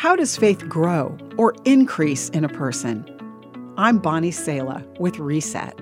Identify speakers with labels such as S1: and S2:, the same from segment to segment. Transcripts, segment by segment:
S1: How does faith grow or increase in a person? I'm Bonnie Sala with Reset.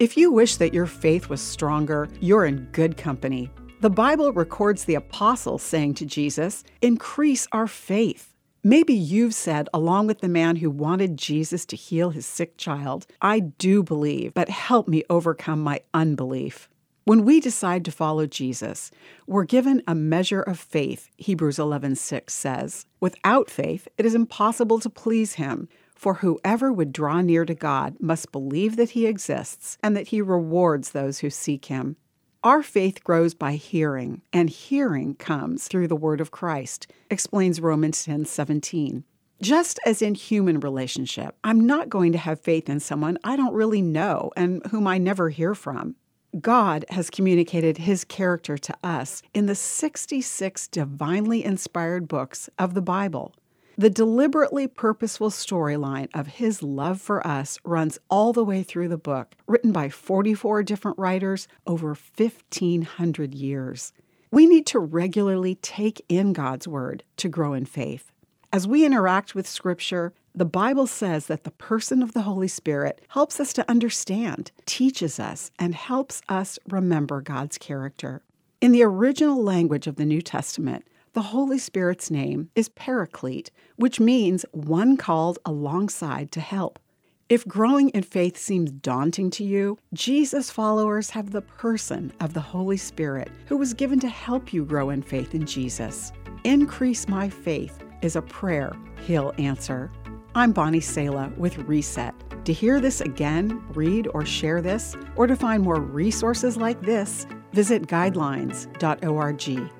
S1: If you wish that your faith was stronger, you're in good company. The Bible records the apostles saying to Jesus, Increase our faith. Maybe you've said, along with the man who wanted Jesus to heal his sick child, I do believe, but help me overcome my unbelief. When we decide to follow Jesus, we're given a measure of faith, Hebrews 11:6 says. Without faith, it is impossible to please him, for whoever would draw near to God must believe that he exists and that he rewards those who seek him. Our faith grows by hearing, and hearing comes through the word of Christ, explains Romans 10:17. Just as in human relationship, I'm not going to have faith in someone I don't really know and whom I never hear from. God has communicated his character to us in the 66 divinely inspired books of the Bible. The deliberately purposeful storyline of his love for us runs all the way through the book, written by 44 different writers over 1,500 years. We need to regularly take in God's Word to grow in faith. As we interact with Scripture, the Bible says that the person of the Holy Spirit helps us to understand, teaches us, and helps us remember God's character. In the original language of the New Testament, the Holy Spirit's name is Paraclete, which means one called alongside to help. If growing in faith seems daunting to you, Jesus followers have the person of the Holy Spirit who was given to help you grow in faith in Jesus. Increase my faith is a prayer he'll answer. I'm Bonnie Sala with Reset. To hear this again, read or share this, or to find more resources like this, visit guidelines.org.